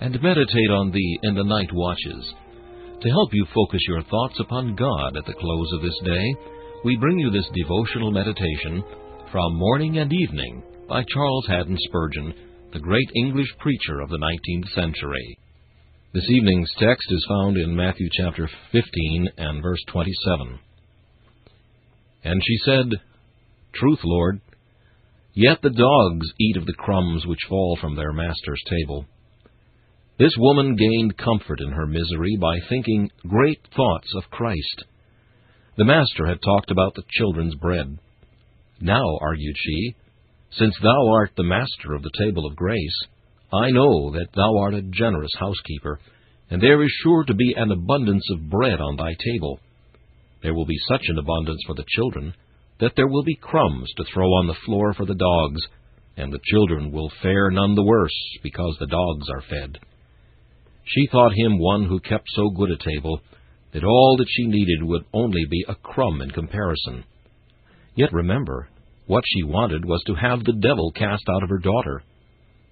and meditate on thee in the night watches. To help you focus your thoughts upon God at the close of this day, we bring you this devotional meditation from Morning and Evening by Charles Haddon Spurgeon, the great English preacher of the 19th century. This evening's text is found in Matthew chapter 15 and verse 27. And she said, Truth, Lord, yet the dogs eat of the crumbs which fall from their master's table. This woman gained comfort in her misery by thinking great thoughts of Christ. The Master had talked about the children's bread. Now, argued she, since thou art the master of the table of grace, I know that thou art a generous housekeeper, and there is sure to be an abundance of bread on thy table. There will be such an abundance for the children that there will be crumbs to throw on the floor for the dogs, and the children will fare none the worse because the dogs are fed. She thought him one who kept so good a table that all that she needed would only be a crumb in comparison. Yet remember, what she wanted was to have the devil cast out of her daughter.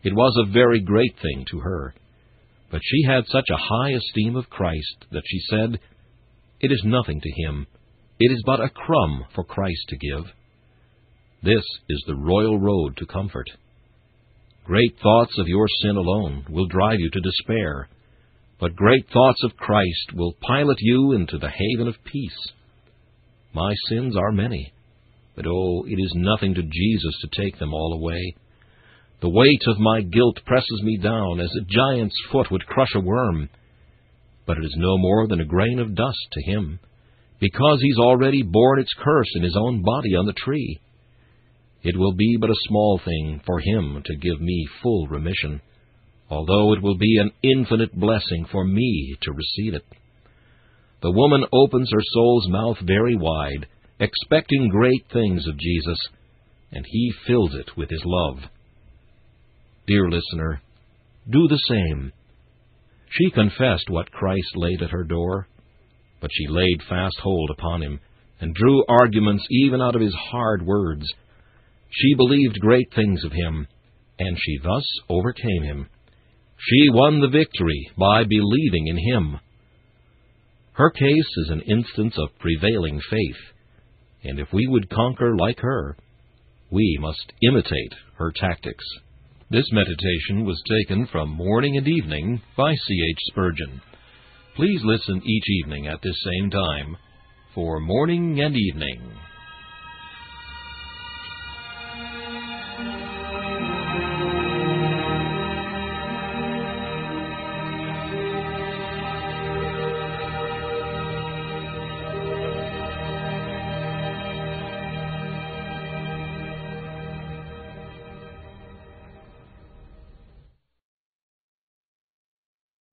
It was a very great thing to her. But she had such a high esteem of Christ that she said, It is nothing to him. It is but a crumb for Christ to give. This is the royal road to comfort. Great thoughts of your sin alone will drive you to despair but great thoughts of Christ will pilot you into the haven of peace. My sins are many, but oh, it is nothing to Jesus to take them all away. The weight of my guilt presses me down as a giant's foot would crush a worm. But it is no more than a grain of dust to him, because he's already borne its curse in his own body on the tree. It will be but a small thing for him to give me full remission although it will be an infinite blessing for me to receive it. The woman opens her soul's mouth very wide, expecting great things of Jesus, and he fills it with his love. Dear listener, do the same. She confessed what Christ laid at her door, but she laid fast hold upon him, and drew arguments even out of his hard words. She believed great things of him, and she thus overcame him. She won the victory by believing in him. Her case is an instance of prevailing faith, and if we would conquer like her, we must imitate her tactics. This meditation was taken from Morning and Evening by C. H. Spurgeon. Please listen each evening at this same time for Morning and Evening.